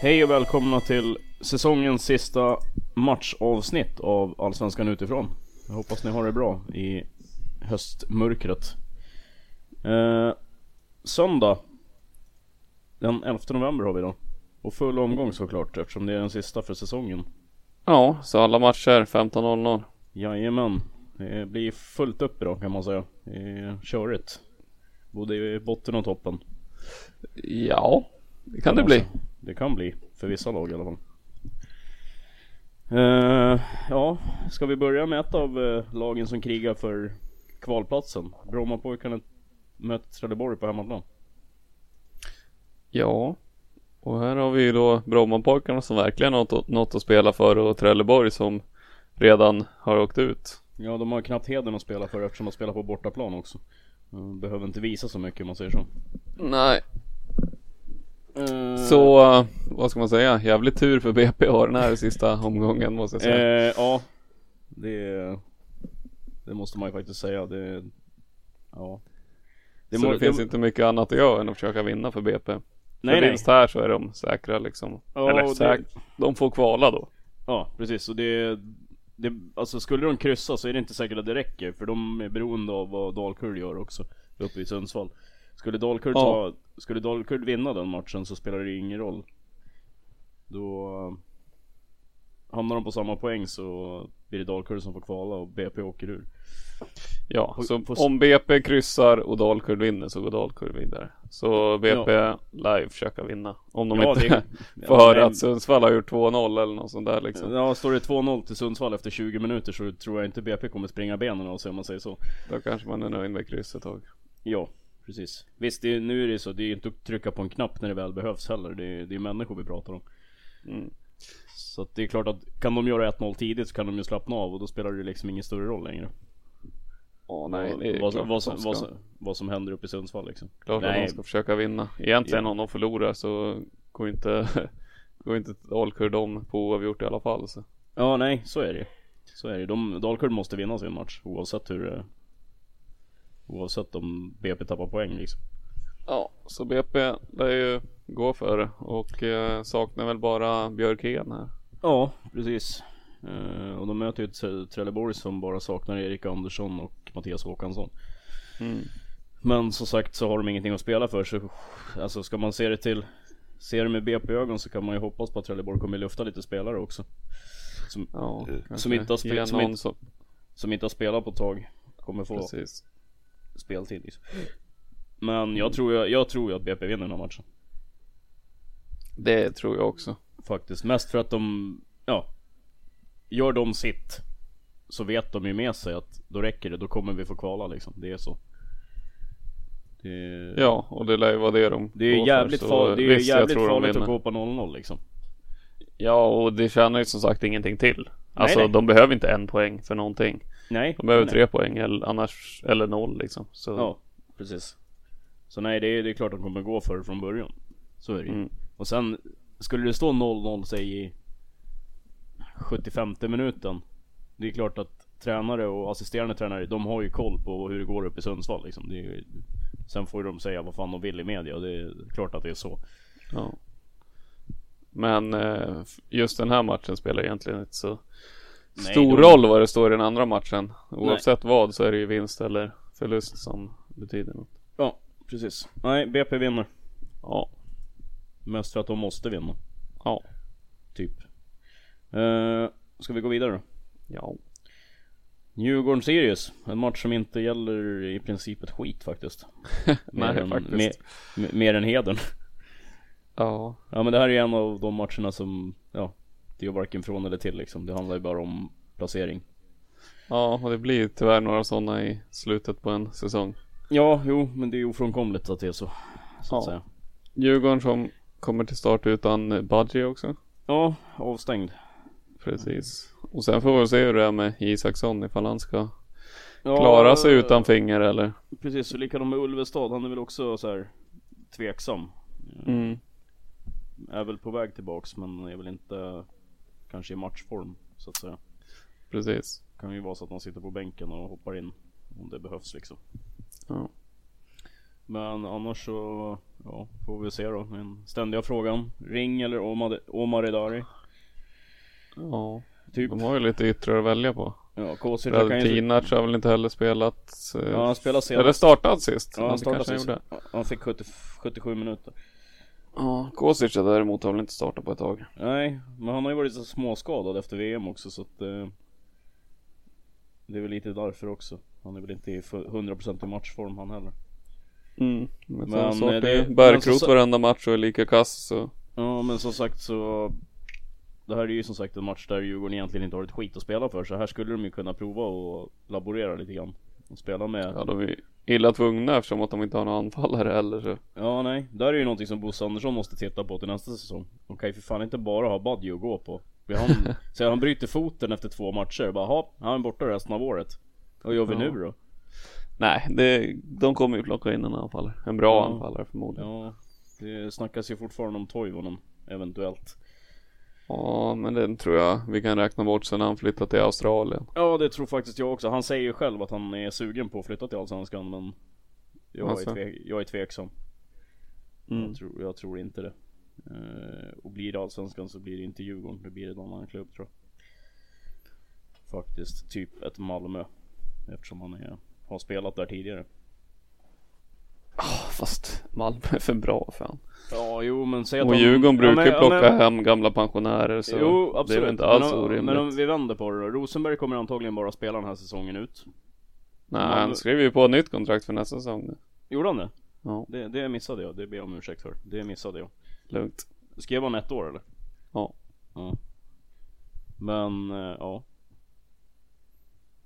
Hej och välkomna till säsongens sista matchavsnitt av Allsvenskan utifrån. Jag hoppas ni har det bra i höstmörkret. Eh, söndag den 11 november har vi då. Och full omgång såklart eftersom det är den sista för säsongen. Ja, så alla matcher 15.00. Jajamän. Det blir fullt upp idag kan man säga. Det är körigt. Både i botten och toppen. Ja, det kan det bli. Det kan bli, för vissa lag i alla fall. Uh, ja, ska vi börja med ett av uh, lagen som krigar för kvalplatsen? Brommapojkarna möter Trelleborg på hemmaplan. Ja, och här har vi ju då Brommapojkarna som verkligen har något, att spela för och Trelleborg som redan har åkt ut. Ja, de har knappt heden att spela för eftersom de spelar på bortaplan också. De behöver inte visa så mycket om man säger så. Nej, så vad ska man säga? Jävligt tur för BP har den här sista omgången måste jag säga. Eh, ja, det, det måste man ju faktiskt säga. Det, ja. Det så må, det finns det, inte mycket annat att göra än att försöka vinna för BP. Nej, för vinst här så är de säkra liksom. Ja, Eller säk de får kvala då. Ja, precis. Och det, det, alltså skulle de kryssa så är det inte säkert att det räcker. För de är beroende av vad Dalkurd gör också. Uppe i Sundsvall. Skulle Dalkurd, ja. ta, skulle Dalkurd vinna den matchen så spelar det ju ingen roll. Då hamnar de på samma poäng så blir det Dalkurd som får kvala och BP åker ur. Ja, på, så på... om BP kryssar och Dalkurd vinner så går Dalkurd vidare. Så BP ja. live försöka vinna. Om de ja, inte det... får höra att Sundsvall har gjort 2-0 eller något sånt där liksom. Ja, står det 2-0 till Sundsvall efter 20 minuter så tror jag inte BP kommer springa benen av sig om man säger så. Då kanske man är nöjd med kryss ett tag. Ja, precis. Visst, det, nu är det så. Det är inte att trycka på en knapp när det väl behövs heller. Det är, det är människor vi pratar om. Mm. Så att det är klart att kan de göra 1-0 tidigt så kan de ju slappna av och då spelar det liksom ingen större roll längre. Åh nej, är vad, klart vad, som, vad, som, vad som händer uppe i Sundsvall liksom. Klart nej. att de ska försöka vinna. Egentligen ja. om de förlorar så går inte Går inte Dalkurd om på oavgjort i alla fall så. Ja nej, så är det Så är det. De, Dalkurd måste vinna sin match oavsett hur Oavsett om BP tappar poäng liksom. Ja, så BP lär ju gå för det och eh, saknar väl bara Björkén här. Ja, precis. Eh, och de möter ju Trelleborg som bara saknar Erik Andersson och Mattias Håkansson. Mm. Men som sagt så har de ingenting att spela för så alltså ska man se det till Se det med BP-ögon så kan man ju hoppas på att Trelleborg kommer lyfta lite spelare också. Som, ja, som, inte, har spe, som, inte, som... som inte har spelat på ett tag. Kommer få Precis speltid liksom. Men jag tror, jag, jag tror ju att BP vinner den här matchen. Det tror jag också. Faktiskt. Mest för att de, ja. Gör de sitt. Så vet de ju med sig att då räcker det, då kommer vi få kvala liksom. Det är så. Det... Ja, och det lär ju vara det de Det är jävligt, för, far, det är visst, jävligt farligt att gå på 0-0 liksom. Ja, och det tjänar ju som sagt ingenting till. Alltså nej, nej. de behöver inte en poäng för någonting. Nej. De behöver nej. tre poäng eller annars, eller noll liksom. Så. Ja, precis. Så nej, det är, det är klart att de kommer gå för det från början. Så är det ju. Mm. Och sen, skulle det stå 0-0 säg i 75 minuten. Det är klart att tränare och assisterande tränare, de har ju koll på hur det går upp i Sundsvall liksom. Är, sen får de säga vad fan de vill i media och det är klart att det är så. Ja. Men eh, just den här matchen spelar egentligen inte så stor de... roll vad det står i den andra matchen. Oavsett Nej. vad så är det ju vinst eller förlust som betyder något. Ja, precis. Nej, BP vinner. Ja. Mest för att de måste vinna. Ja. Typ. Uh, ska vi gå vidare då? Ja. Djurgården-Sirius. En match som inte gäller i princip ett skit faktiskt. Nej, än, faktiskt. Mer, mer än hedern. Ja. Ja men det här är en av de matcherna som, ja, det är varken från eller till liksom. Det handlar ju bara om placering. Ja, och det blir tyvärr några sådana i slutet på en säsong. Ja, jo, men det är ofrånkomligt att det är så. Så ja. att säga. Djurgården som kommer till start utan Budgie också. Ja, avstängd. Precis. Och sen får vi se hur det är med Isaksson ifall han ska ja, klara sig utan finger eller. Precis, och likadant med Ulvestad. Han är väl också så här tveksam. Mm. Är väl på väg tillbaks men är väl inte kanske i matchform så att säga. Precis. Kan ju vara så att han sitter på bänken och hoppar in om det behövs liksom. Ja. Men annars så, ja, får vi se då. Den ständiga frågan. Ring eller Omar Edari? Ja, typ. de har ju lite yttrar att välja på. Ja, Kosic kan ju... Tinac har väl inte heller spelat. Ja, han spelade senast. Eller startat sist. Ja, han startade sist. Han fick 70, 77 minuter. Ja, Kosic däremot har väl inte startat på ett tag. Nej, men han har ju varit så småskadad efter VM också så att eh, Det är väl lite därför också. Han är väl inte i 100% i matchform han heller. Mm, men, men så är det Bärkrot varenda match och är lika kass så. Ja men som sagt så Det här är ju som sagt en match där Djurgården egentligen inte har ett skit att spela för så här skulle de ju kunna prova och laborera lite grann. Och spela med Ja de är illa tvungna eftersom att de inte har några anfallare heller så. Ja nej, där är ju någonting som Bosse Andersson måste titta på till nästa säsong. De kan ju för fan inte bara ha Budgie att gå på. Han, så han bryter foten efter två matcher, bara ha, han är borta resten av året. Vad gör vi ja. nu då? Nej, det, de kommer ju plocka in en anfallare. En bra ja. anfallare förmodligen. Ja, det snackas ju fortfarande om Toivonen eventuellt. Ja, men den tror jag vi kan räkna bort sen han flyttat till Australien. Ja, det tror faktiskt jag också. Han säger ju själv att han är sugen på att flytta till Allsvenskan, men jag, alltså. är, tvek, jag är tveksam. Mm. Jag, tror, jag tror inte det. Uh, och blir det Allsvenskan så blir det inte Djurgården. Det blir en annan klubb tror jag. Faktiskt, typ ett Malmö. Eftersom han är, har spelat där tidigare. Fast Malmö är för bra fan. Ja, jo men säg att Och Djurgården brukar ja, men, plocka ja, men... hem gamla pensionärer så jo, absolut. det är inte alls men, orimligt. Men om vi vänder på det då. Rosenberg kommer antagligen bara spela den här säsongen ut. Nej, Malmö... han skriver ju på ett nytt kontrakt för nästa säsong nu. Gjorde han det? Ja. Det, det missade jag, det ber jag om ursäkt för. Det missade jag. Lugnt. Skrev han ett år eller? Ja. Ja. Men, eh, ja.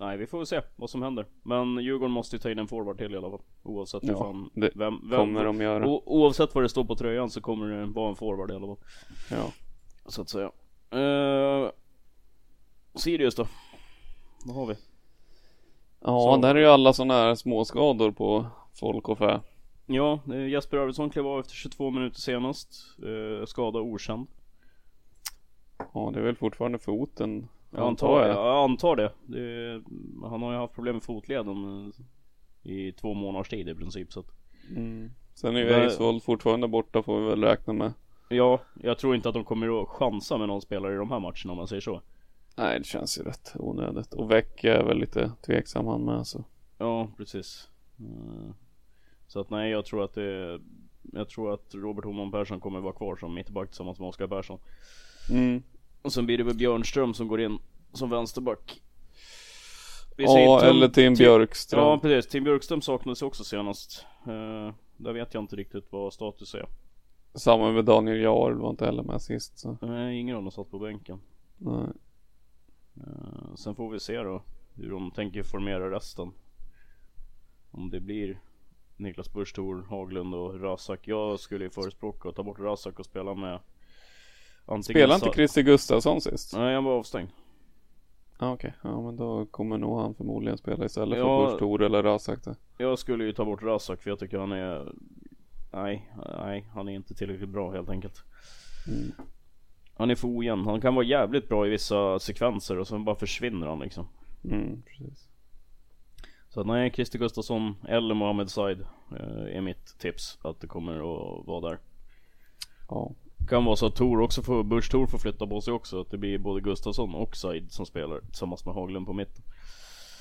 Nej vi får väl se vad som händer. Men Djurgården måste ju ta in en forward till i alla fall. Oavsett ja, fan, det vem, vem, kommer de göra. O, oavsett vad det står på tröjan så kommer det vara en forward i alla fall. Ja. Så att säga. Uh, Sirius då? Vad har vi? Ja, så. där är ju alla sådana här småskador på folk och fä. Ja, Jesper Arvidsson klev av efter 22 minuter senast. Uh, skada okänd. Ja, det är väl fortfarande foten jag antar, jag. jag antar det. det. Han har ju haft problem med fotleden eh, i två månaders tid i princip så att mm. Sen är ju Eidsvoll fortfarande borta får vi väl räkna med. Ja, jag tror inte att de kommer att chansa med någon spelare i de här matcherna om man säger så. Nej, det känns ju rätt onödigt. Och Vecchia är väl lite tveksam han med så. Ja, precis. Eh, så att nej, jag tror att det Jag tror att Robert Homan Persson kommer vara kvar som mittback tillsammans med Oskar Persson. Mm. Och sen blir det väl Björnström som går in som vänsterback. Ja, Tim, eller Tim Björkström. Ja, precis. Tim Björkström saknades också senast. Uh, där vet jag inte riktigt vad status är. Samma med Daniel Jarl var inte heller med sist. Så. Nej, ingen av dem satt på bänken. Nej. Uh, sen får vi se då hur de tänker formera resten. Om det blir Niklas Busch, Haglund och Rasak. Jag skulle ju förespråka att ta bort Rasak och spela med Spelade inte Christer Gustafsson sist? Nej, han var avstängd. Ah, Okej, okay. ja men då kommer nog han förmodligen spela istället ja, för Busch Thor eller Rasak Jag skulle ju ta bort Rasak för jag tycker han är Nej, nej han är inte tillräckligt bra helt enkelt mm. Han är för ojämn, han kan vara jävligt bra i vissa sekvenser och sen bara försvinner han liksom mm, precis. Så att nej, Christer Gustafsson eller Mohamed Said eh, är mitt tips att det kommer att vara där Ja Kan vara så att Tor också får, Bush Tor får flytta på sig också. Att det blir både Gustafsson och Said som spelar tillsammans med Haglund på mitten.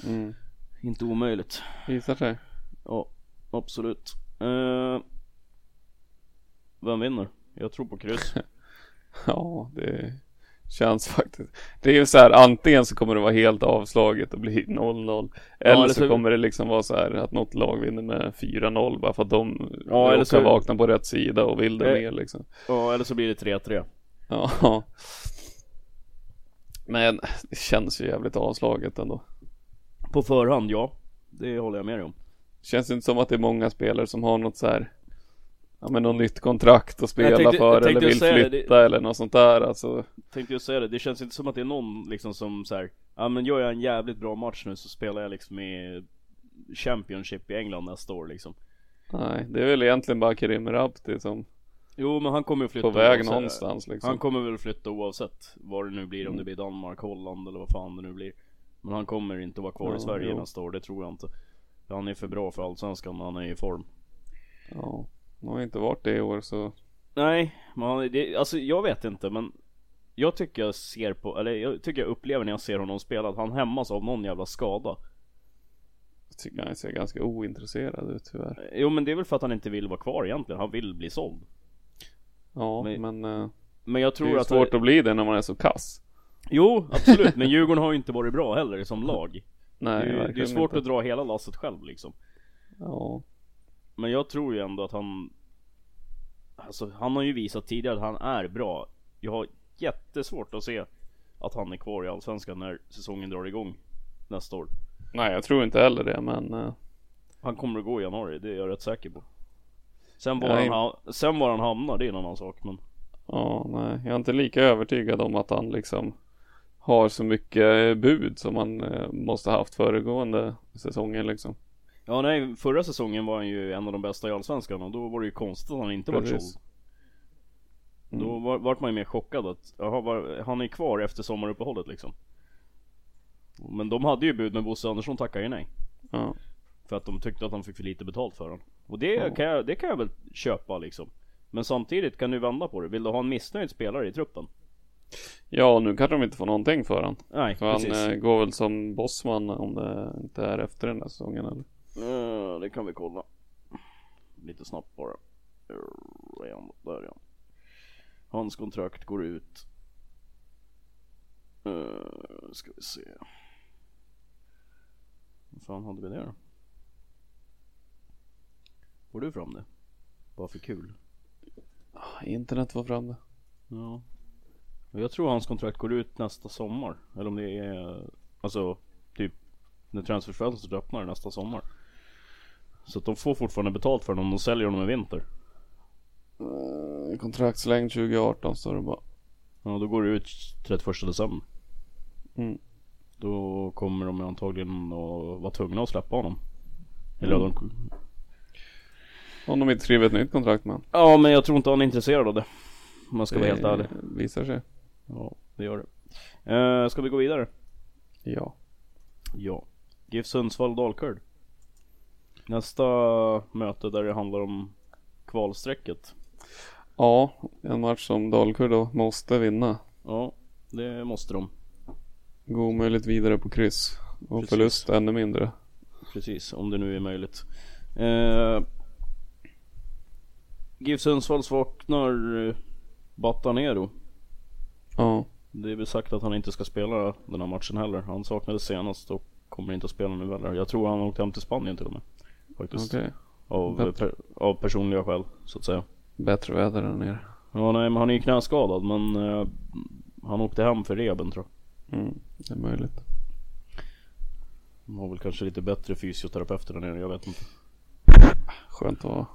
Mm. Inte omöjligt. Visar sig. Ja, absolut. Uh, vem vinner? Jag tror på kryss. ja, det känns faktiskt. Det är ju så här, antingen så kommer det vara helt avslaget och bli 0-0. Eller, ja, så, så kommer det liksom vara så här att något lag vinner med 4-0 bara för att de ja, råkar så... vakna på rätt sida och vill det eh, mer liksom. Ja, eller så blir det 3-3. Ja. Men det känns ju jävligt avslaget ändå. På förhand, ja. Det håller jag med dig om. Känns inte som att det är många spelare som har något så här Ja men något nytt kontrakt att spela tänkte, för eller vill flytta det, eller något sånt där alltså. Tänkte jag säga det, det känns inte som att det är någon liksom som så här, Ja men gör jag en jävligt bra match nu så spelar jag liksom i Championship i England nästa år liksom. Nej, det är väl egentligen bara Kerim Rabti som Jo men han kommer ju flytta På väg oavsett. någonstans liksom. Han kommer väl flytta oavsett vad det nu blir, om det blir Danmark, Holland eller vad fan det nu blir. Men han kommer inte vara kvar ja, i Sverige jo. nästa år, det tror jag inte. Han är för bra för Allsvenskan han är i form. Ja han har inte varit det i år så Nej, men det, alltså jag vet inte men Jag tycker jag ser på, eller jag tycker jag upplever när jag ser honom spela att han hämmas av någon jävla skada. Jag tycker han ser ganska ointresserad ut tyvärr. Jo men det är väl för att han inte vill vara kvar egentligen, han vill bli såld. Ja men, men, uh, men jag tror det är att svårt det... att bli det när man är så kass. Jo absolut, men Djurgården har ju inte varit bra heller som lag. Nej Det är, det är svårt inte. att dra hela lasset själv liksom. Ja men jag tror ju ändå att han Alltså han har ju visat tidigare att han är bra. Jag har jättesvårt att se Att han är kvar i Allsvenskan när säsongen drar igång Nästa år. Nej jag tror inte heller det men uh... Han kommer att gå i januari, det är jag rätt säker på. Sen var, nej. han, sen var han hamnar, det är en annan sak men Ja nej, jag är inte lika övertygad om att han liksom Har så mycket bud som han uh, måste haft föregående säsongen liksom Ja nej, förra säsongen var han ju en av de bästa i Allsvenskan och då var det ju konstigt att han inte var såld. Mm. Då var, vart man ju mer chockad att, jaha, var, han är kvar efter sommaruppehållet liksom. Men de hade ju bud men Bosse Andersson tackade ju nej. Ja. För att de tyckte att han fick för lite betalt för honom. Och det, ja. kan jag, det kan jag väl köpa liksom. Men samtidigt kan du vända på det. Vill du ha en missnöjd spelare i truppen? Ja, nu kanske de inte får någonting för han. Nej, för precis. han eh, går väl som bossman om det inte är efter den här säsongen eller? Uh, det kan vi kolla. Lite snabbt bara. Där ja. Hans kontrakt går ut. Uh, ska vi se. Vad fan hade vi det då? Får du fram det? Bara för kul. Internet var fram det. Ja. Jag tror hans kontrakt går ut nästa sommar. Eller om det är, alltså typ när transferfönstret öppnar nästa sommar. Så att de får fortfarande betalt för honom om de säljer honom i vinter. Uh, kontraktslängd 2018 står det bara. Ja då går det ut 31 december. Mm. Då kommer de antagligen att vara tvungna att släppa honom. Eller mm. de... Om de inte skriver ett nytt kontrakt med Ja men jag tror inte han är intresserad av det. Om man ska det vara helt ärlig. visar sig. Ja det gör det. Uh, ska vi gå vidare? Ja. Ja. GIF Sundsvall Dalkurd. Nästa möte där det handlar om kvalstrecket. Ja, en match som Dalkurd då måste vinna. Ja, det måste de. Gå omöjligt vidare på kryss. Och Precis. förlust ännu mindre. Precis, om det nu är möjligt. Eh, GIF Sundsvalls vaknar eh, Batanero. Ja. Det är väl sagt att han inte ska spela den här matchen heller. Han saknades senast och kommer inte att spela nu heller. Jag tror han åkte hem till Spanien till och med. Faktiskt. Okay. Av, per, av personliga skäl så att säga. Bättre väder än nere. Ja nej men han är ju knäskadad men uh, han åkte hem för reben tror jag. Mm, det är möjligt. De har väl kanske lite bättre fysioterapeuter där nere, jag vet inte. Skönt att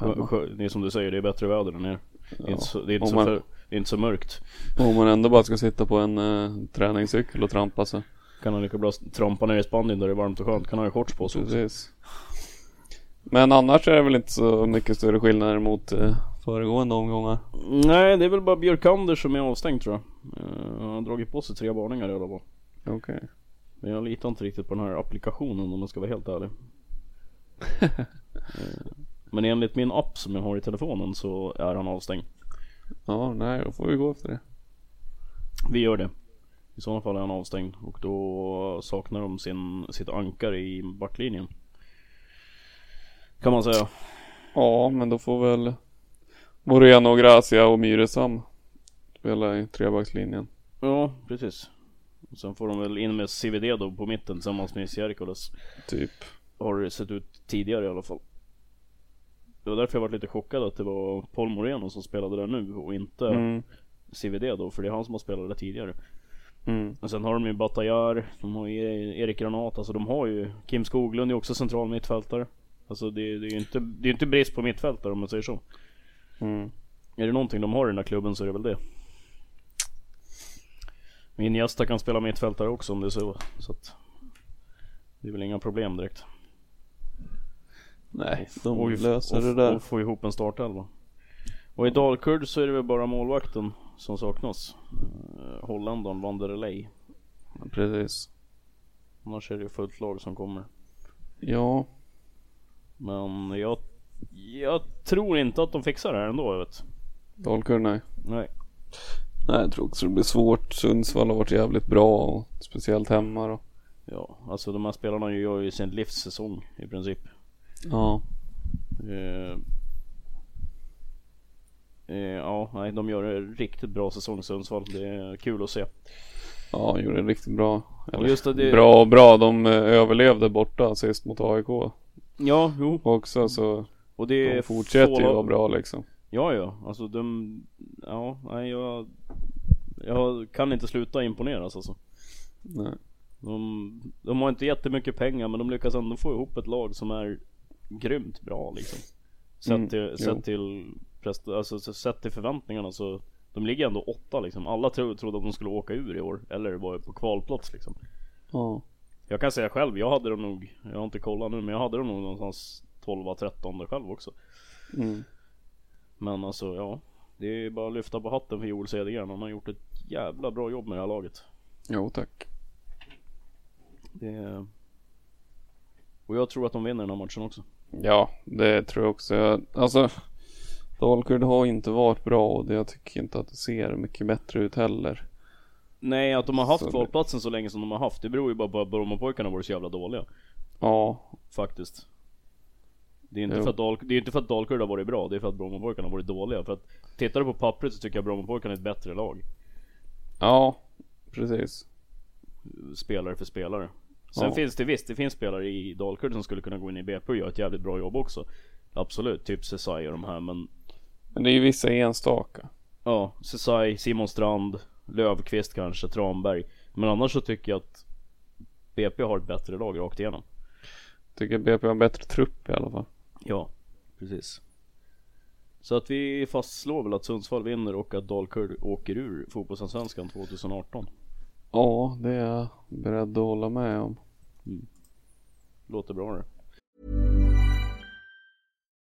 hemma. Det är som du säger, det är bättre väder där nere. Det är inte så, det är inte så, man, för, det är inte så mörkt. Om man ändå bara ska sitta på en uh, träningscykel och trampa så. Kan han lika bra trampa ner i Spanien där det är varmt och skönt. Kan han ha shorts på sig Precis. Men annars är det väl inte så mycket större skillnader mot eh, föregående omgångar? Nej, det är väl bara Björkander som är avstängd tror jag. Uh, han har dragit på sig tre varningar i alla fall. Okej. Okay. Men jag litar inte riktigt på den här applikationen om man ska vara helt ärlig. uh, men enligt min app som jag har i telefonen så är han avstängd. Ja, nej då får vi gå efter det. Vi gör det. I sådana fall är han avstängd och då saknar de sin, sitt ankare i backlinjen. Kan man säga. Ja, men då får väl Moreno, Gracia och Myresam spela i trebackslinjen. Ja, precis. Och sen får de väl in med CVD då på mitten tillsammans med Sierkolas. Typ. Har det sett ut tidigare i alla fall. Det var därför jag var lite chockad att det var Paul Moreno som spelade där nu och inte mm. CVD då, för det är han som har spelat där tidigare. Mm. Och sen har de ju Batajar, de har ju Erik Granat, alltså de har ju Kim Skoglund är också central mittfältare. Alltså det, det är ju inte, det är inte brist på mittfältare om man säger så. Mm. Är det någonting de har i den här klubben så är det väl det. Min gästa kan spela mittfältare också om det är så. så att det är väl inga problem direkt. Nej, de och, löser och, det där. Och få ihop en startelva. Och i Dalkurd så är det väl bara målvakten som saknas. Uh, Holländaren Van der Ley. precis. Annars är det ju fullt lag som kommer. Ja. Men jag, jag tror inte att de fixar det här ändå, vet. Dalkurd, nej. Nej. Nej, jag tror också det blir svårt. Sundsvall har varit jävligt bra och speciellt hemma då. Ja, alltså de här spelarna gör ju sin livssäsong i princip. Ja. Eh, eh, ja, nej, de gör en riktigt bra säsong Sundsvall. Det är kul att se. Ja, de gjorde en riktigt bra. Eller, just det, bra och bra. De eh, överlevde borta sist mot AIK. Ja, jo. Också så. Och det de fortsätter ju vara bra liksom. Ja, ja. Alltså de, ja, nej jag, jag kan inte sluta imponeras alltså. Nej. De, de har inte jättemycket pengar men de lyckas ändå få ihop ett lag som är grymt bra liksom. Sett mm, till, sett till, alltså, sett till förväntningarna så de ligger ändå åtta liksom. Alla tro, trodde att de skulle åka ur i år. Eller var på kvalplats liksom. Ja. Jag kan säga själv, jag hade dem nog, jag har inte kollat nu men jag hade dem nog någonstans 12-13 själv också. Mm. Men alltså ja. Det är bara att lyfta på hatten för Joel Cedergren. Han har gjort ett jävla bra jobb med det här laget. Jo tack. Det... Och jag tror att de vinner den här matchen också. Ja, det tror jag också. Alltså Dalkurd har inte varit bra och jag tycker inte att det ser mycket bättre ut heller. Nej, att de har haft kvalplatsen så länge som de har haft, det beror ju bara på att Brommapojkarna varit så jävla dåliga. Ja. Faktiskt. Det är inte, för att, Dal, det är inte för att Dalkurd har varit bra, det är för att Brommapojkarna har varit dåliga. För att tittar du på pappret så tycker jag Brommapojkarna är ett bättre lag. Ja, precis. Spelare för spelare. Sen ja. finns det visst, det finns spelare i Dalkurd som skulle kunna gå in i BP och göra ett jävligt bra jobb också. Absolut, typ Sesai och de här men Men det är ju vissa enstaka. Ja, Sesai, Simon Strand, Lövqvist kanske, Tranberg. Men annars så tycker jag att BP har ett bättre lag rakt igenom. Tycker BP har en bättre trupp i alla fall. Ja, precis. Så att vi fastslår väl att Sundsvall vinner och att Dalkurd åker ur fotbollsallsvenskan 2018. Ja, det är jag beredd att hålla med om. Mm. Låter bra det.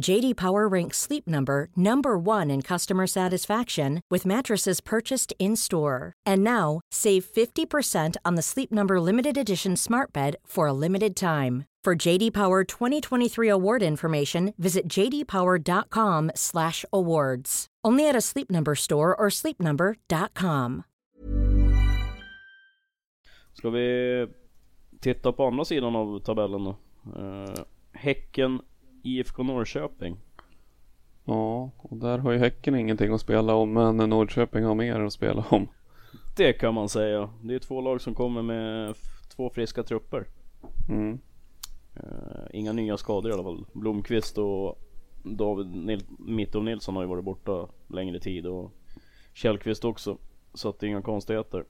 JD Power ranks Sleep Number number 1 in customer satisfaction with mattresses purchased in-store. And now, save 50% on the Sleep Number limited edition Smart Bed for a limited time. For JD Power 2023 award information, visit jdpower.com/awards. Only at a Sleep Number store or sleepnumber.com. Ska vi titta på andra sidan av tabellen då? Uh, häcken IFK Norrköping. Ja, och där har ju Häcken ingenting att spela om men Norrköping har mer att spela om. Det kan man säga. Det är två lag som kommer med två friska trupper. Mm. Uh, inga nya skador i alla fall. Blomqvist och David Nil Mitov Nilsson har ju varit borta längre tid och Källqvist också. Så att det är inga konstigheter.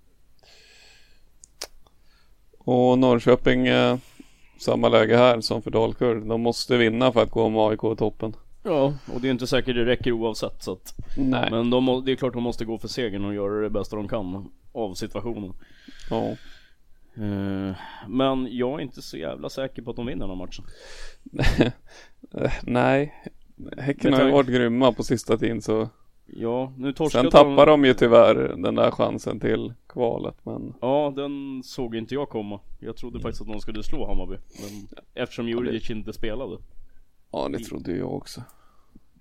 Och Norrköping eh, samma läge här som för Dalkurd. De måste vinna för att gå om AIK i toppen. Ja, och det är inte säkert det räcker oavsett så att Nej. Men de, det är klart de måste gå för segern och göra det bästa de kan av situationen. Ja. Uh, men jag är inte så jävla säker på att de vinner den här matchen. Nej, Häcken har ju varit grymma på sista tiden så Ja, nu torskade Sen tappar de... de ju tyvärr den där chansen till kvalet men Ja, den såg inte jag komma. Jag trodde mm. faktiskt att de skulle slå Hammarby. Men eftersom Juric ja, det... inte spelade. Ja, det trodde jag också.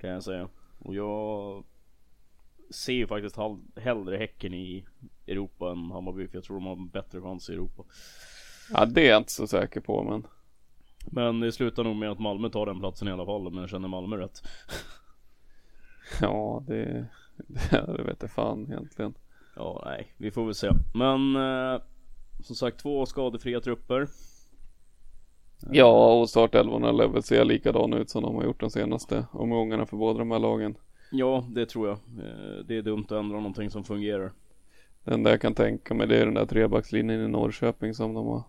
Kan jag säga. Och jag ser ju faktiskt hellre Häcken i Europa än Hammarby. För jag tror de har en bättre chans i Europa. Ja, det är jag inte så säker på men Men det slutar nog med att Malmö tar den platsen i alla fall. Men jag känner Malmö rätt. Ja, det, det, det vet jag fan egentligen. Ja, nej, vi får väl se. Men eh, som sagt, två skadefria trupper. Ja, och startelvorna lär väl se likadana ut som de har gjort de senaste omgångarna för båda de här lagen. Ja, det tror jag. Eh, det är dumt att ändra någonting som fungerar. Det enda jag kan tänka mig det är den där trebackslinjen i Norrköping som de har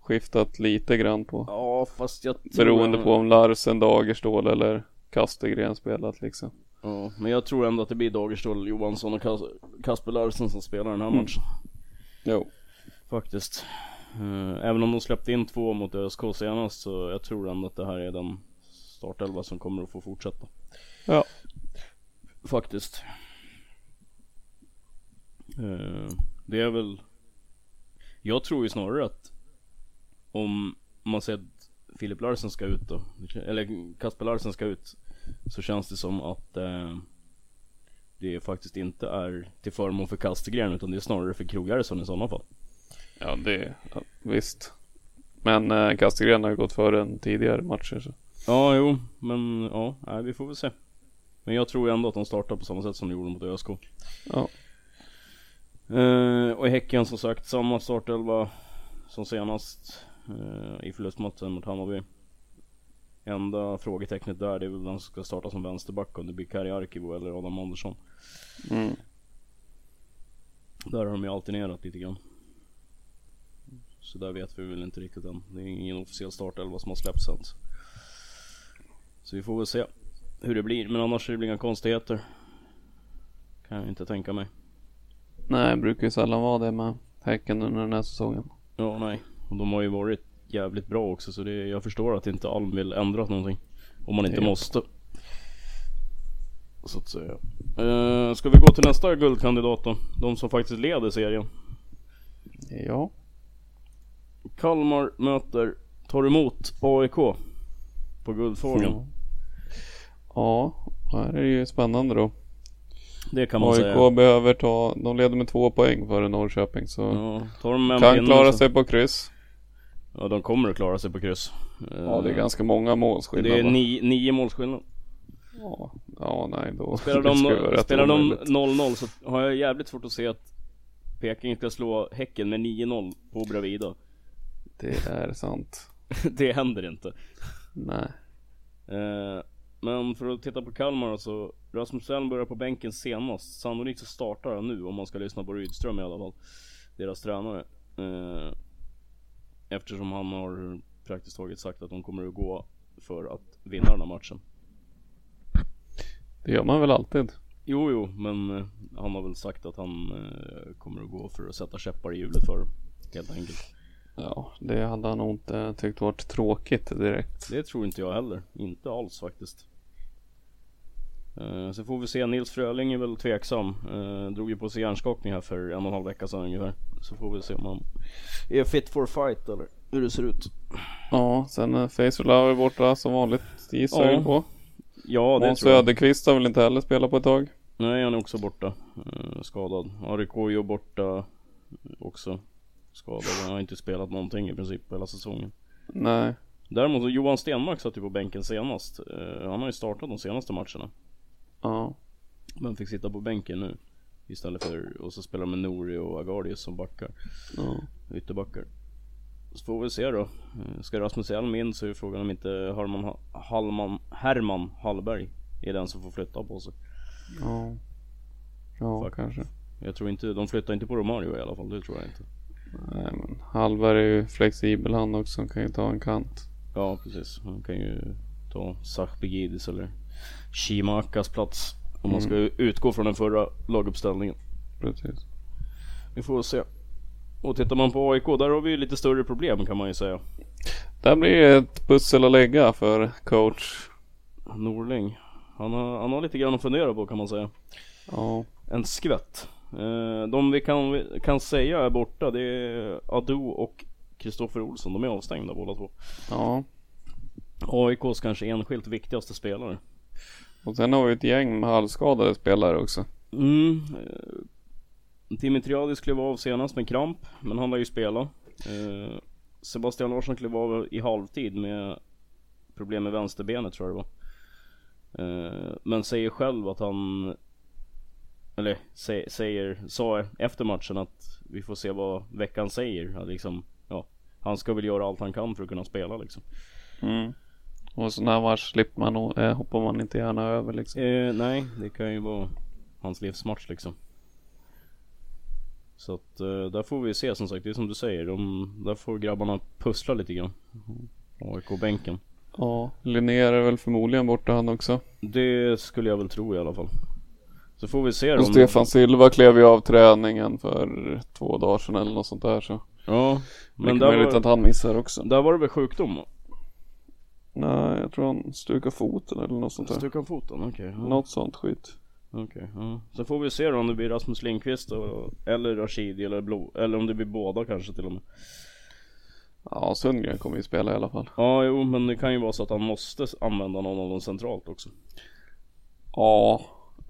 skiftat lite grann på. Ja, fast jag tror Beroende på om Larsen, Dagerstål eller Kastegren spelat liksom. Ja, men jag tror ändå att det blir Dagerstål, Johansson och Kas Kasper Larsen som spelar den här mm. matchen. Jo. Faktiskt. Uh, även om de släppte in två mot ÖSK senast så jag tror ändå att det här är den startelva som kommer att få fortsätta. Ja. Faktiskt. Uh, det är väl Jag tror ju snarare att om man säger att Filip Larsen ska ut då, eller Kasper Larsen ska ut så känns det som att eh, det faktiskt inte är till förmån för Kastegren utan det är snarare för Krogarsson i sådana fall. Ja, det ja, visst. Men eh, Kastegren har ju gått före en tidigare matcher så. Ja, jo, men ja, nej, vi får väl se. Men jag tror ändå att de startar på samma sätt som de gjorde mot ÖSK. Ja. Eh, och i Häcken som sagt samma startelva som senast eh, i förlustmatchen mot Hammarby. Enda frågetecknet där det är väl vem som ska starta som vänsterback om det blir Kari Arkivo eller Adam Andersson. Mm. Där har de ju alternerat lite grann. Så där vet vi väl inte riktigt än. Det är ingen officiell startelva som har släppts än. Så vi får väl se hur det blir. Men annars är det inga konstigheter. Kan jag inte tänka mig. Nej, brukar ju sällan vara det med Häcken under den här säsongen. Ja, nej. Och de har ju varit jävligt bra också så det, jag förstår att inte Alm vill ändra någonting. Om man inte ja. måste. Så att säga. Uh, ska vi gå till nästa guldkandidat då? De som faktiskt leder serien. Ja. Kalmar möter, tar emot AIK. På Guldfågeln. Mm. Ja, här är det ju spännande då. Det kan man AIK säga. AIK behöver ta, de leder med två poäng före Norrköping så ja, kan klara sig på kryss. Ja de kommer att klara sig på kryss. Ja det är ganska många målskillnader. Det är ni, nio målskillnad. Ja, ja nej då. Spelar de, spelar de 0-0 så har jag jävligt svårt att se att Peking ska slå Häcken med 9-0 på Bravida. Det är sant. det händer inte. Nej. Uh, Men för att titta på Kalmar så Rasmus Elm börjar på bänken senast. Sannolikt så startar han nu om man ska lyssna på Rydström i alla fall. Deras tränare. Eh, eftersom han har praktiskt taget sagt att de kommer att gå för att vinna den här matchen. Det gör man väl alltid? Jo, jo, men eh, han har väl sagt att han eh, kommer att gå för att sätta käppar i hjulet för helt enkelt. Ja, det hade han nog inte tyckt varit tråkigt direkt. Det tror inte jag heller. Inte alls faktiskt. Uh, så får vi se. Nils Fröling är väl tveksam. Uh, drog ju på sig hjärnskakning här för en och en halv vecka sedan ungefär. Så får vi se om han är fit for fight eller hur det ser ut. Ja, sen är Facer är borta som vanligt gissar jag på. Ja, det Måns tror jag. Söderqvist har väl inte heller spelat på ett tag. Nej, han är också borta. Uh, skadad. Arikojo borta också. Skadad. Han har inte spelat någonting i princip hela säsongen. Nej. Däremot Johan Stenmark satt ju på bänken senast. Uh, han har ju startat de senaste matcherna. Ja. Men fick sitta på bänken nu. Istället för, och så spelar de med Nori och Agardius som backar. Ja. Ytterbackar. Så får vi se då. Ska Rasmus Elm in så är frågan om inte Herman, Hallman, Herman Hallberg är den som får flytta på sig. Ja. Ja, Fuck. kanske. Jag tror inte, de flyttar inte på Romario i alla fall, det tror jag inte. Nej men Hallberg är ju flexibel han också. Han kan ju ta en kant. Ja precis, han kan ju ta Sachbegidis eller Shimakas plats. Om man ska utgå från den förra laguppställningen. Precis. Vi får se. Och tittar man på AIK, där har vi lite större problem kan man ju säga. Där blir ett pussel att lägga för coach. Norling. Han har, han har lite grann att fundera på kan man säga. Ja. En skvätt. Eh, de vi kan, kan säga är borta det är Ado och Kristoffer Olsson. De är avstängda båda två. Ja. AIKs kanske enskilt viktigaste spelare. Och sen har vi ett gäng med halvskadade spelare också. Mm. Eh, Dimitriadis klev av senast med kramp, men han lär ju spela. Eh, Sebastian Larsson klev av i halvtid med problem med vänsterbenet tror jag det var. Eh, men säger själv att han eller sä, säger, sa efter matchen att vi får se vad veckan säger. Att liksom, ja, han ska väl göra allt han kan för att kunna spela liksom. Mm. Och sådana match slipper man nog, eh, hoppar man inte gärna över liksom. Eh, nej, det kan ju vara hans livsmatch liksom. Så att eh, där får vi se som sagt, det är som du säger. De, där får grabbarna pussla lite grann. AIK-bänken. Ja, Linnér är väl förmodligen borta han också. Det skulle jag väl tro i alla fall. Så får vi se Och. Stefan Silva klev ju av träningen för två dagar sedan eller något sånt där så. Ja, men Mycket där möjligt var, att han missar också. där var det väl sjukdom? Nej, jag tror han stukar foten eller något sånt där. Stukade foten? Okej. ja. Något sånt skit. Okej, ja. Så får vi se då om det blir Rasmus Lindqvist och, eller Rashidi eller Blå, eller om det blir båda kanske till och med. Ja, Sundgren kommer ju spela i alla fall. Ja, jo, men det kan ju vara så att han måste använda någon av dem centralt också. Ja,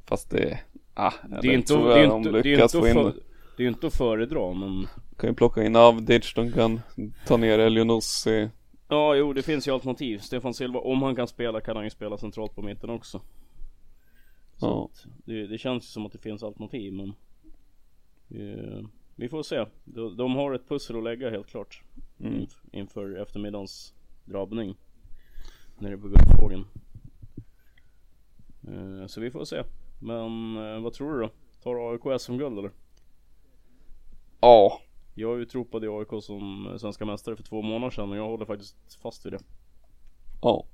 fast det... Ah, Det är inte, det är inte, de det är inte, för, det är inte att föredra men Kan ju plocka in Avdic, de kan ta ner Elionossi. Ja, jo det finns ju alternativ. Stefan Silva, om han kan spela kan han ju spela centralt på mitten också. Så Ja. det, det känns ju som att det finns alternativ men eh, Vi får se. De, de har ett pussel att lägga helt klart. Mm. Inf, inför eftermiddagens drabbning. Nere på Guldfågeln. Eh, så vi får se. Men eh, vad tror du då? Tar AIK SM-guld eller? Ja. Jag utropade AIK som svenska mästare för två månader sedan och jag håller faktiskt fast vid det. Ja.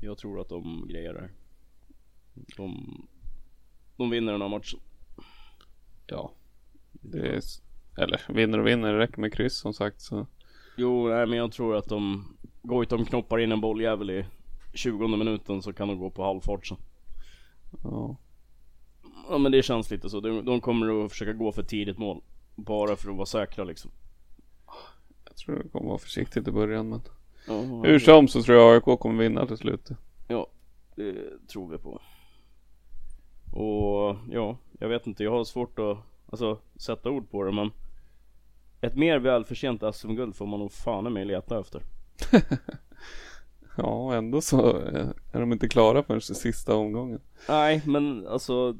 Jag tror att de grejer det. De, de vinner den här matchen. Ja. Det är... Eller vinner och vinner, det räcker med kryss som sagt så. Jo, nej men jag tror att de Goitom knoppar in en bolljävel i 20 minuten så kan de gå på halvfart sen. Ja. Ja men det känns lite så. De, de kommer att försöka gå för tidigt mål. Bara för att vara säkra liksom. Jag tror det kommer vara försiktigt i början men. Ja, Hur som så tror jag AIK kommer vinna till slut. Ja, det tror vi på. Och ja, jag vet inte. Jag har svårt att alltså, sätta ord på det men ett mer välförtjänt SM-guld får man nog fan i mig leta efter. Ja, ändå så eh, är de inte klara förrän sista omgången. Nej, men alltså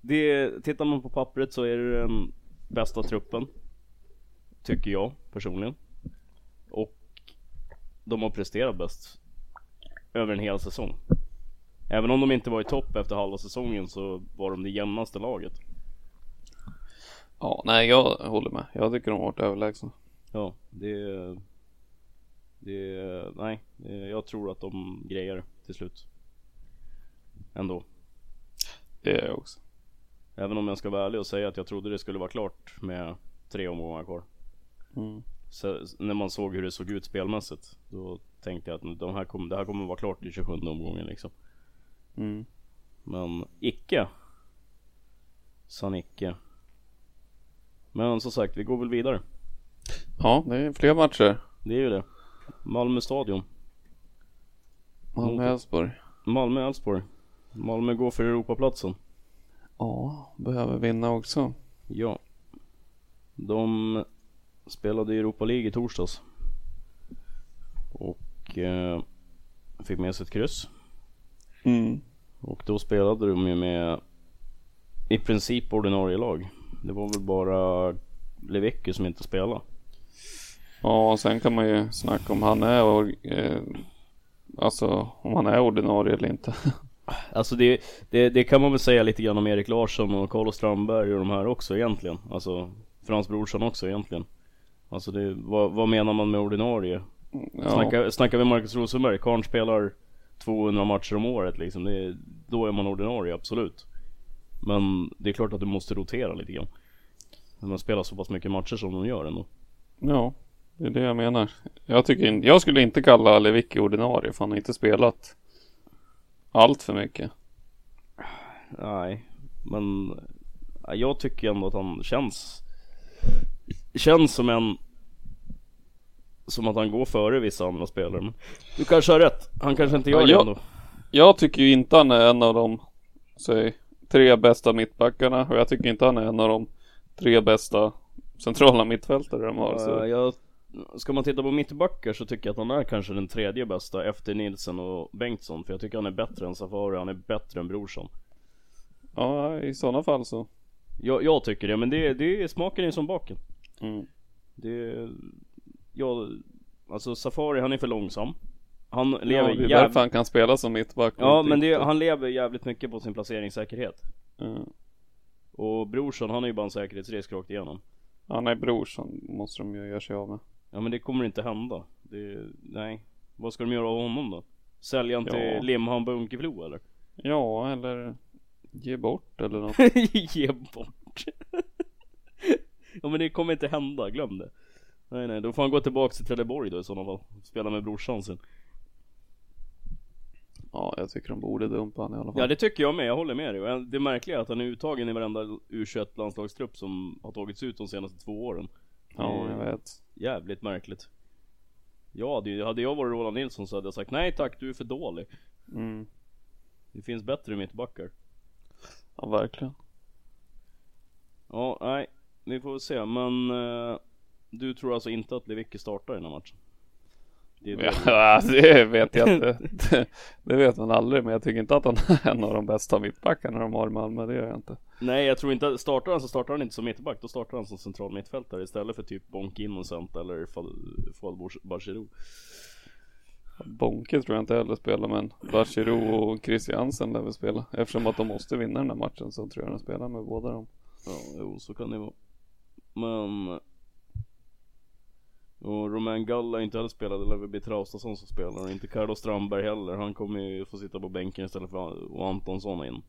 det, Tittar man på pappret så är det den bästa truppen Tycker jag personligen Och de har presterat bäst över en hel säsong. Även om de inte var i topp efter halva säsongen så var de det jämnaste laget. Ja, nej jag håller med. Jag tycker de har varit överlägsna. Ja, det... Det... Nej, jag tror att de grejer till slut. Ändå. Det är jag också. Även om jag ska vara ärlig och säga att jag trodde det skulle vara klart med tre omgångar kvar. Mm. Så, när man såg hur det såg ut spelmässigt. Då tänkte jag att de här kom, det här kommer vara klart i 27 omgången liksom. Mm. Men icke. Sa Nicke. Men som sagt, vi går väl vidare. Ja, det är fler matcher. Det är ju det. Malmö stadion. Malmö-Elfsborg. Malmö-Elfsborg. Malmö går för Europaplatsen. Ja, behöver vinna också. Ja. De spelade i Europa League i torsdags. Och eh, fick med sig ett kryss. Mm. Och då spelade de ju med i princip ordinarie lag. Det var väl bara Levecki som inte spelade. Ja, och sen kan man ju snacka om han är eh, Alltså om han är ordinarie eller inte. Alltså det, det, det, kan man väl säga lite grann om Erik Larsson och Carlos Strandberg och de här också egentligen. Alltså Frans Brorsson också egentligen. Alltså det, vad, vad menar man med ordinarie? Ja. Snackar, snackar vi Marcus Rosenberg, Karn spelar 200 matcher om året liksom. Det, då är man ordinarie, absolut. Men det är klart att du måste rotera lite grann. När man spelar så pass mycket matcher som de gör ändå. Ja, det är det jag menar. Jag, tycker jag skulle inte kalla Lewicki ordinarie för han har inte spelat allt för mycket. Nej, men jag tycker ändå att han känns Känns som en Som att han går före vissa andra spelare men Du kanske har rätt, han kanske inte gör ja, det ändå Jag tycker ju inte han är en av de Säg Tre bästa mittbackarna och jag tycker inte han är en av de Tre bästa Centrala mittfältare de har så. Jag Ska man titta på mittbackar så tycker jag att han är kanske den tredje bästa efter Nilsen och Bengtsson För jag tycker han är bättre än Safari, han är bättre än Brorsson. Ja i sådana fall så. Jag, jag tycker det, men det, det är smaken är som baken. Mm. Det, ja, alltså Safari han är för långsam. Han lever ja, det är jäv... därför han kan spela som mittback Ja men det, han lever jävligt mycket på sin placeringssäkerhet. Mm. Och Brorsson han är ju bara en säkerhetsrisk rakt igenom. Ja nej Brorsson måste de ju göra sig av med Ja men det kommer inte hända. Det, nej. Vad ska de göra av honom då? Sälja han till Limhamn Bunkeflo eller? Ja eller ge bort eller något. ge bort. ja men det kommer inte hända, glöm det. Nej nej, då får han gå tillbaka till Trelleborg då i sådana fall. Spela med brorsan sin. Ja, jag tycker de borde dumpa han i alla fall. Ja, det tycker jag med. Jag håller med dig. Det märkliga är att han är uttagen i varenda U21 landslagstrupp som har tagits ut de senaste två åren. Ja, jag vet. Jävligt märkligt. Ja, det, hade jag varit Roland Nilsson så hade jag sagt nej tack, du är för dålig. Mm. Det finns bättre mittbackar. Ja, verkligen. Ja, nej. Vi får väl se, men uh, du tror alltså inte att Lewicki startar i den här matchen? Det, ja, det vet jag inte. Det, vet man aldrig. Men jag tycker inte att han är en av de bästa mittbackarna de har i Malmö. Det gör jag inte. Nej, jag tror inte. Startar han så startar han inte som mittback. Då startar han som central mittfältare istället för typ Bonk Innocent eller Fouad Bachirou. Bonke tror jag inte heller spelar men Bachirou och Christiansen lär väl spela. Eftersom att de måste vinna den här matchen så tror jag de spelar med båda dem. Ja, jo så kan det vara. Men och Romain Galla inte heller spelade, det lär väl bli Traustason som spelar och inte Carlos Strandberg heller. Han kommer ju få sitta på bänken istället för och Antonsson in.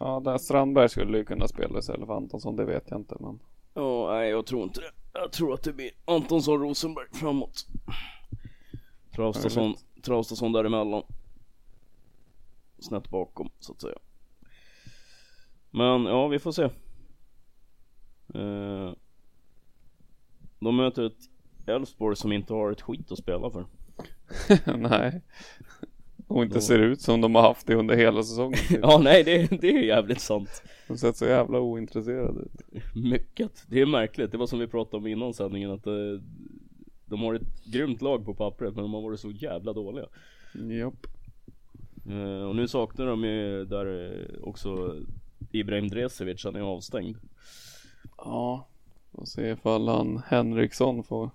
Ja, där Strandberg skulle ju kunna spela istället för Antonsson, det vet jag inte men. Ja, nej jag tror inte det. Jag tror att det blir Antonsson Rosenberg framåt. Traustason, Traustason däremellan. Snett bakom så att säga. Men ja, vi får se. Eh, de möter ett Elfsborg som inte har ett skit att spela för. nej. Och inte ser ut som de har haft det under hela säsongen. ja, nej, det, det är jävligt sant. De sett så jävla ointresserade ut. Mycket. Det är märkligt. Det var som vi pratade om innan sändningen att eh, de har ett grymt lag på pappret men de har varit så jävla dåliga. Japp. Eh, och nu saknar de ju där eh, också Ibrahim Dresevic, han är avstängd. Ja, får se ifall han Henriksson får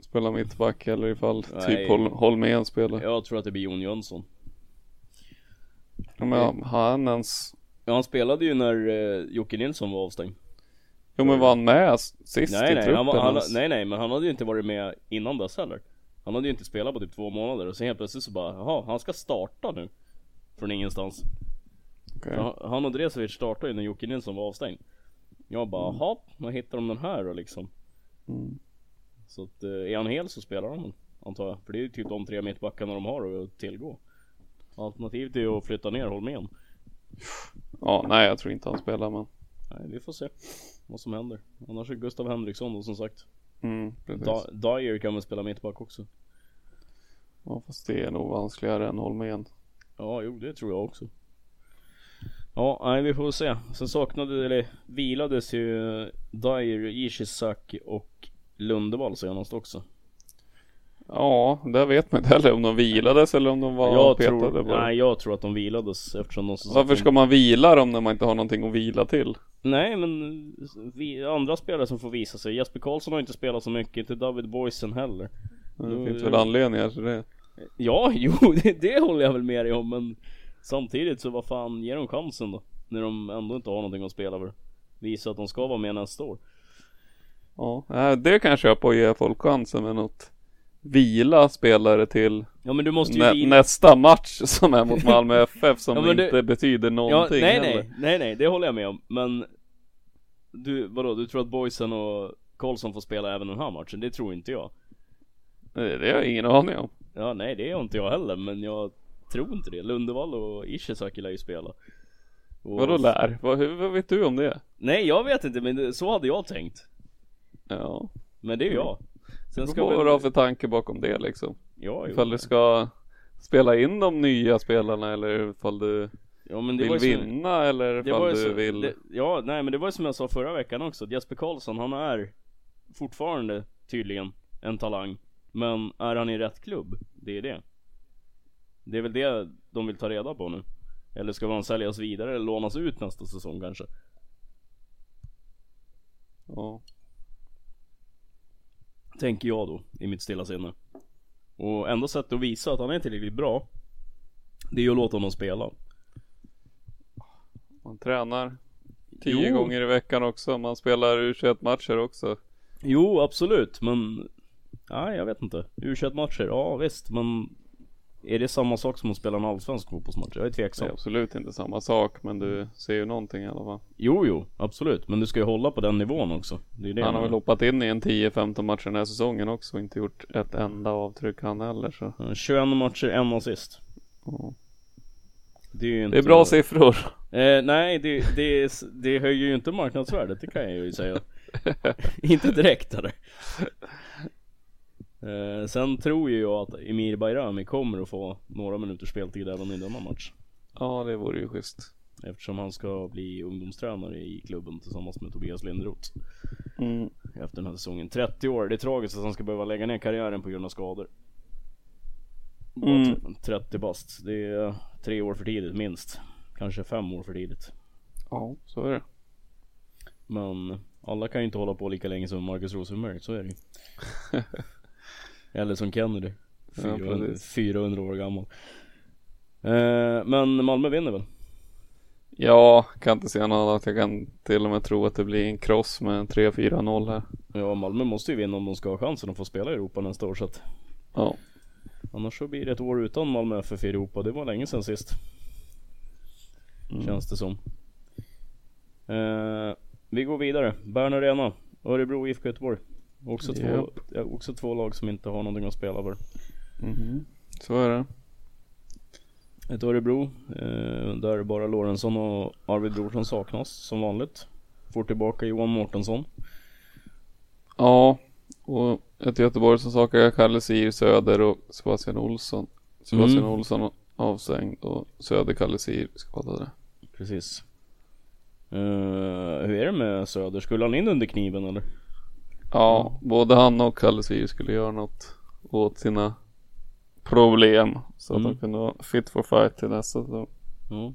spelar mittback eller ifall Nej. typ Hol Holmén spelar. Jag tror att det blir Jon Jönsson. Ja, men har han ens Ja han spelade ju när eh, Jocke Nilsson var avstängd. Jo men var han med sist nej, i nej, truppen? Han var, han, nej nej men han hade ju inte varit med innan dess heller. Han hade ju inte spelat på typ två månader och sen helt plötsligt så bara, jaha han ska starta nu. Från ingenstans. Okay. Han, han och Dresovic startade ju när Jocke Nilsson var avstängd. Jag bara, mm. jaha, vad hittar de den här då liksom? Mm. Så att, eh, är han hel så spelar han antar jag. För det är ju typ de tre mittbackarna de har att tillgå. Alternativet är ju att flytta ner Holmén. Ja, nej jag tror inte han spelar men. Nej, vi får se vad som händer. Annars är Gustav Henriksson då som sagt. Mm, da Dyer kan väl spela mittback också. Ja, fast det är nog vanskligare än Holmén. Ja, jo det tror jag också. Ja, nej vi får se. Sen saknade, eller vilades ju Dyer, Ishizaki och Lundevall senast också. Ja, det vet man inte heller om de vilades eller om de var jag petade tror, bara. Nej, jag tror att de vilades eftersom de Varför ska man vila dem när man inte har någonting att vila till? Nej, men vi, andra spelare som får visa sig. Jesper Karlsson har inte spelat så mycket, inte David Boysen heller. Det finns väl anledningar till det? Ja, jo, det, det håller jag väl med dig om, men samtidigt så vad fan, ge dem chansen då. När de ändå inte har någonting att spela för. Visa att de ska vara med nästa år. Ja, det kan jag köpa och ge folk chansen med något vila spelare till ja, men du måste ju nä vila. nästa match som är mot Malmö FF som ja, inte du... betyder någonting ja, nej, nej, nej, nej, det håller jag med om. Men du, vadå, du tror att Boysen och Karlsson får spela även den här matchen? Det tror inte jag. Det, det har jag ingen aning om. Ja, nej, det har inte jag heller, men jag tror inte det. Lundevall och Ishizaki lär ju spela. Och... Vadå lär? Vad, vad vet du om det? Nej, jag vet inte, men så hade jag tänkt. Ja. Men det är jag. Sen ska vad du ha för tanke bakom det liksom? Ja, ifall du ska spela in de nya spelarna eller ifall du ja, vill vinna som, eller ifall du så, vill det, Ja, nej men det var ju som jag sa förra veckan också. Jesper Karlsson, han är fortfarande tydligen en talang. Men är han i rätt klubb? Det är det. Det är väl det de vill ta reda på nu. Eller ska han säljas vidare eller lånas ut nästa säsong kanske? Ja. Tänker jag då, i mitt stilla sinne. Och enda sättet att visa att han är tillräckligt bra Det är ju att låta honom spela Man tränar Tio jo. gånger i veckan också, man spelar U21 matcher också Jo absolut men Nej jag vet inte U21 matcher, ja visst men är det samma sak som att spela en allsvensk fotbollsmatch? Jag är tveksam. Det är absolut inte samma sak men du ser ju någonting i alla fall. Jo, jo, absolut. Men du ska ju hålla på den nivån också. Det är det han har väl hoppat in i en 10-15 matcher den här säsongen också och inte gjort ett enda avtryck han heller så. 21 matcher, en assist. Ja. Det är, inte... det är bra siffror. Eh, nej, det, det, det höjer ju inte marknadsvärdet, det kan jag ju säga. inte direkt eller? Eh, sen tror ju jag att Emir Bayrami kommer att få några minuters speltid även i denna match. Ja, det vore ju schysst. Eftersom han ska bli ungdomstränare i klubben tillsammans med Tobias Lindroth. Mm. Efter den här säsongen. 30 år, det är tragiskt att han ska behöva lägga ner karriären på grund av skador. Mm. 30 bast. Det är tre år för tidigt minst. Kanske fem år för tidigt. Ja, så är det. Men alla kan ju inte hålla på lika länge som Marcus Rosenberg, så är det ju. Eller som Kennedy 400, ja, 400 år gammal eh, Men Malmö vinner väl? Ja, kan inte säga något annat. Jag kan till och med tro att det blir en cross med 3-4-0 här. Ja, Malmö måste ju vinna om de ska ha chansen att få spela i Europa nästa år så att Ja Annars så blir det ett år utan Malmö FF i Europa. Det var länge sedan sist mm. Känns det som eh, Vi går vidare. Bern Arena Örebro IFK Göteborg Också, yep. två, också två lag som inte har någonting att spela för. Mm. Så är det. Ett Örebro, eh, där bara Lorentzon och Arvid Brorsson saknas som vanligt. Får tillbaka Johan Mårtensson. Ja, och ett Göteborg som saknar Kalle Sir, Söder och Sebastian Olsson. Sebastian mm. Olsson avstängd och Söder, Kalle Sir skadade. Precis. Uh, hur är det med Söder? Skulle han in under kniven eller? Ja, både han och Kalle Sir skulle göra något åt sina problem. Så mm. att de kunde vara fit for fight till nästa säsong. Mm.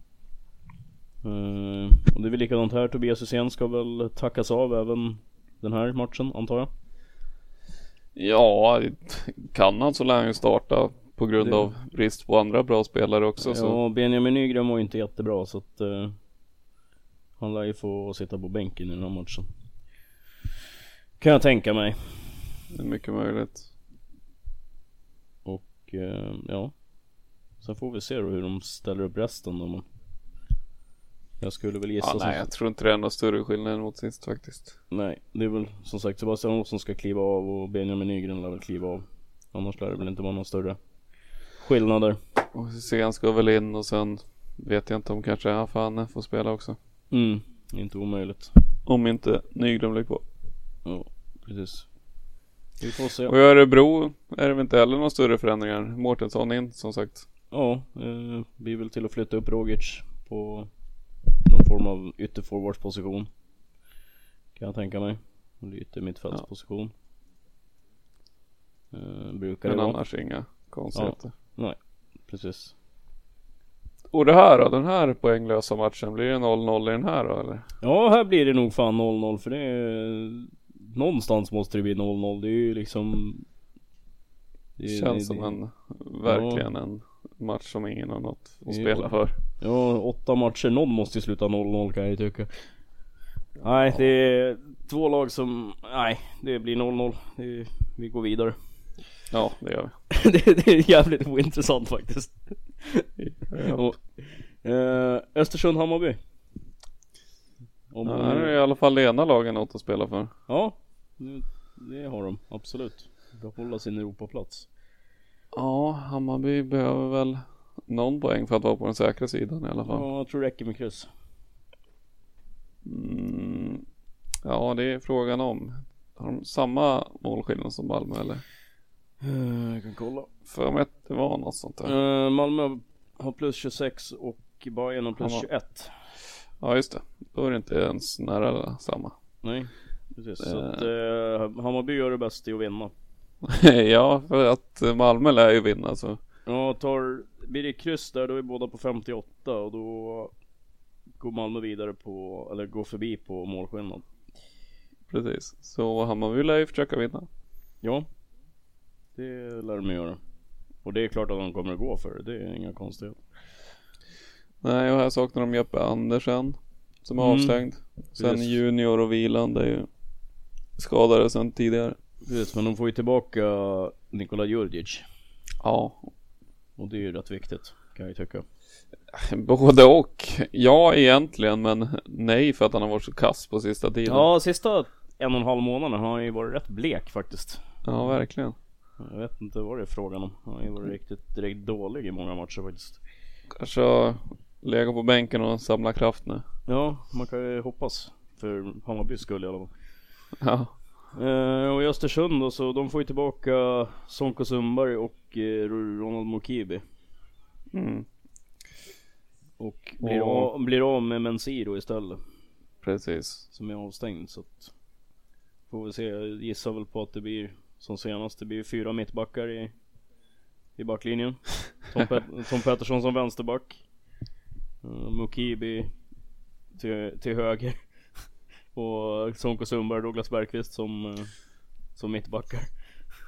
Uh, och det är väl likadant här. Tobias Hysén ska väl tackas av även den här matchen antar jag? Ja, kan han så lär han ju starta på grund det... av brist på andra bra spelare också. Ja, så. Benjamin Nygren var ju inte jättebra så att uh, han lär ju få sitta på bänken i den här matchen. Kan jag tänka mig. Det är mycket möjligt. Och uh, ja. Sen får vi se då hur de ställer upp resten då. Men jag skulle väl gissa ja, Nej, jag tror inte det är någon större skillnad mot sist faktiskt. Nej, det är väl som sagt Sebastian Olsson ska kliva av och Benjamin Nygren lär väl kliva av. Annars lär det väl inte vara någon större skillnader. Och Hysén ska väl in och sen vet jag inte om kanske Afane får spela också. Mm, inte omöjligt. Om inte Nygren blir kvar. Ja, precis. Vi får se. Och i Örebro är det väl inte heller några större förändringar. Mårtensson in som sagt. Ja, eh, blir väl till att flytta upp Rogic på någon form av ytterforwardsposition. Kan jag tänka mig. Eller yttermittfältsposition. Ja. Eh, brukar Men det vara. annars inga konstigheter. Ja, nej, precis. Och det här då? Den här poänglösa matchen, blir det 0-0 i den här då eller? Ja, här blir det nog fan 0-0 för det är Någonstans måste det bli 0-0. Det är ju liksom Det känns det, som en Verkligen ja. en match som ingen har något att spela för. Ja, åtta matcher. Någon måste ju sluta 0-0 kan jag ju tycka. Nej, det är två lag som, nej, det blir 0-0. Vi går vidare. Ja, det gör vi. det, det, är jävligt ointressant faktiskt. ja. Och, eh, Östersund-Hammarby. Om ja, här är i alla fall det ena lagen något att spela för. Ja, det har de absolut. Behålla sin Europaplats. Ja, Hammarby behöver väl någon poäng för att vara på den säkra sidan i alla fall. Ja, jag tror det räcker med kryss. Mm, ja, det är frågan om. Har de samma målskillnad som Malmö eller? Uh, jag kan kolla. För mig att det var något sånt där. Uh, Malmö har plus 26 och Bayern har plus Hammar. 21. Ja, just det. Då är det inte ens nära samma. Nej, precis. Så att uh, Hammarby gör det bäst i att vinna. ja, för att Malmö lär ju vinna så. Ja, tar, blir det kryss där då är båda på 58 och då går Malmö vidare på, eller går förbi på målskillnad. Precis, så Hammarby lär ju försöka vinna. Ja, det lär de göra. Och det är klart att de kommer att gå för det, det är inga konstigheter. Nej, och här saknar de Jeppe Andersen som är mm. avstängd. Sen Precis. Junior och Viland är ju skadade sen tidigare. Precis, men de får ju tillbaka Nikola Djurdjic. Ja. Och det är ju rätt viktigt, kan jag ju tycka. Både och. Ja, egentligen, men nej för att han har varit så kass på sista tiden. Ja, sista en och en halv månaden har han ju varit rätt blek faktiskt. Ja, verkligen. Jag vet inte vad det är frågan om. Han har ju varit riktigt direkt dålig i många matcher faktiskt. Kanske legat på bänken och samla kraft nu. Ja, man kan ju hoppas. För Hammarbys skull i alla fall. Ja. Eh, och i Östersund då, så de får ju tillbaka Sonko Sundberg och eh, Ronald Mokibi. Mm. Och blir, och... Av, blir av med Mensiro istället. Precis. Som är avstängd så att Får vi se, jag gissar väl på att det blir som senast. Det blir fyra mittbackar i, i backlinjen. Tom, Pet Tom Pettersson som vänsterback. Uh, Mukibi till, till höger. Och Sonko Sundberg och Douglas Bergqvist som, uh, som mittbackar.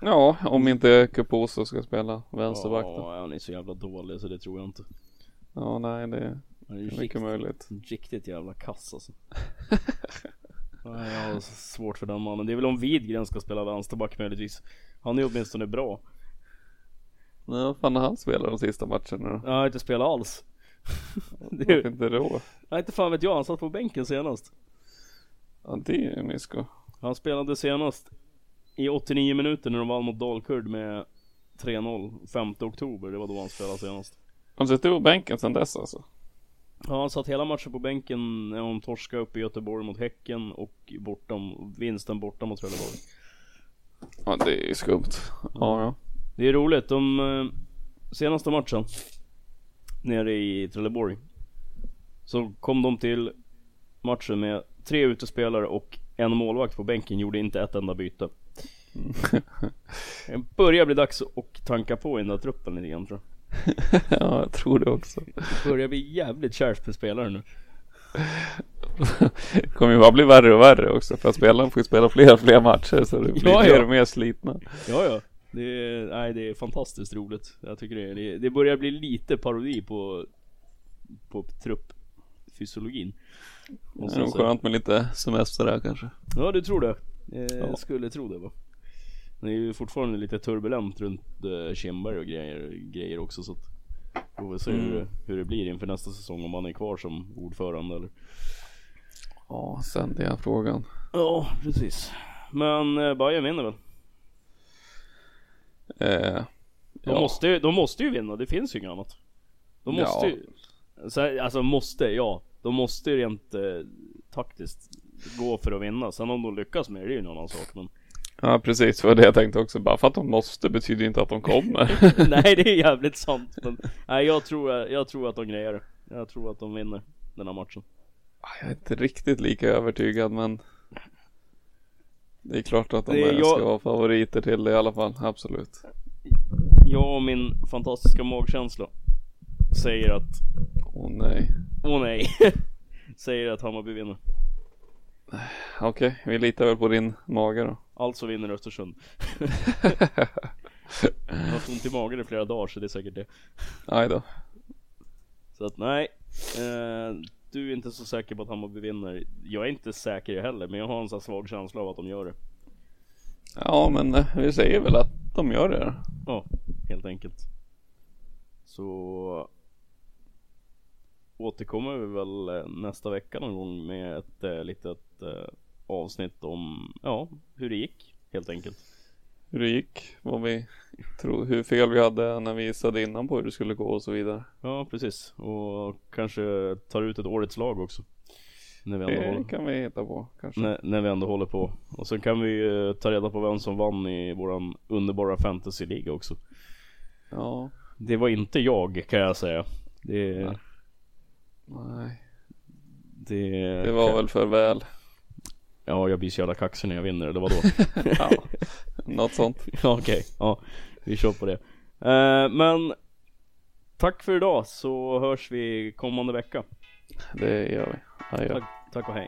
Ja, om inte Kuposo ska spela vänsterback då. Ja, han är så jävla dålig så det tror jag inte. Ja, nej det är, det är mycket riktigt, möjligt. Riktigt jävla kass alltså. Nej, jag har svårt för den mannen. Det är väl om Widgren ska spela vänsterback möjligtvis. Han är ju åtminstone bra. Nej, vad fan har han spelat de sista matcherna då? Jag har inte spelat alls. det är... inte då? Nej, inte fan vet jag. Han satt på bänken senast. Ja, det är mysko. Han spelade senast i 89 minuter när de vann mot Dalkurd med 3-0 5 oktober. Det var då han spelade senast. Han sitter på bänken sen dess alltså? Ja, han satt hela matchen på bänken när de torskade upp i Göteborg mot Häcken och borta, vinsten borta mot Trelleborg. Ja, det är skumt. Ja, ja. Det är roligt. De eh, senaste matchen nere i Trelleborg så kom de till matchen med tre utespelare och en målvakt på bänken. Gjorde inte ett enda byte. Det börjar bli dags att tanka på i den där truppen lite grann tror jag. ja, jag tror det också. Det börjar bli jävligt kärvt för spelare nu. det kommer ju bara bli värre och värre också för att spelarna får ju spela fler och fler matcher så det blir ja, mer och mer slitna. Ja, ja. Det är, nej, det är fantastiskt roligt. Jag tycker det, det, det börjar bli lite parodi på, på truppfysiologin. Det är nog skönt med lite semester där kanske. Ja, du tror det. Jag ja. skulle tro det va. Det är ju fortfarande lite turbulent runt uh, Kimberg och grejer, grejer också så att Får vi se mm. hur, hur det blir inför nästa säsong om han är kvar som ordförande eller Ja, sen det är frågan. Ja, precis. Men eh, Bayern vinner väl? Eh, de, ja. måste, de måste ju vinna, det finns ju inget annat. De måste ja. ju, så, alltså måste, ja. De måste ju rent eh, taktiskt gå för att vinna. Sen om de lyckas med det, det är ju en annan sak. Men... Ja precis, det var det jag tänkte också. Bara för att de måste betyder inte att de kommer. nej det är jävligt sant. Men, nej jag tror, jag tror att de grejer det. Jag tror att de vinner den här matchen. Jag är inte riktigt lika övertygad men Det är klart att de jag... ska vara favoriter till det i alla fall, absolut. Jag och min fantastiska magkänsla säger att Åh oh, nej. Åh oh, nej. säger att Hammarby vinner. Okej, okay, vi litar väl på din mage då. Alltså vinner Östersund. jag har haft ont i magen i flera dagar så det är säkert det. Aj då. Så att nej. Eh, du är inte så säker på att Hammarby vinner. Jag är inte säker heller men jag har en sån svag känsla av att de gör det. Ja men eh, vi säger väl att de gör det. Ja, helt enkelt. Så återkommer vi väl eh, nästa vecka någon gång med ett äh, litet äh, avsnitt om, ja, hur det gick helt enkelt. Hur det gick, vad vi tror, hur fel vi hade när vi gissade innan på hur det skulle gå och så vidare. Ja, precis. Och kanske tar ut ett årets lag också. När vi det håller... kan vi hitta på kanske. När, när, vi ändå håller på. Och sen kan vi uh, ta reda på vem som vann i våran underbara fantasy-liga också. Ja. Det var inte jag kan jag säga. Det... Nej. Det, det var väl för väl. Ja, jag blir så jävla kaxig när jag vinner, eller vadå? ja, något sånt. Okej, okay. ja, vi kör på det. Uh, men tack för idag så hörs vi kommande vecka. Det gör vi. Adjö. Tack, tack och hej.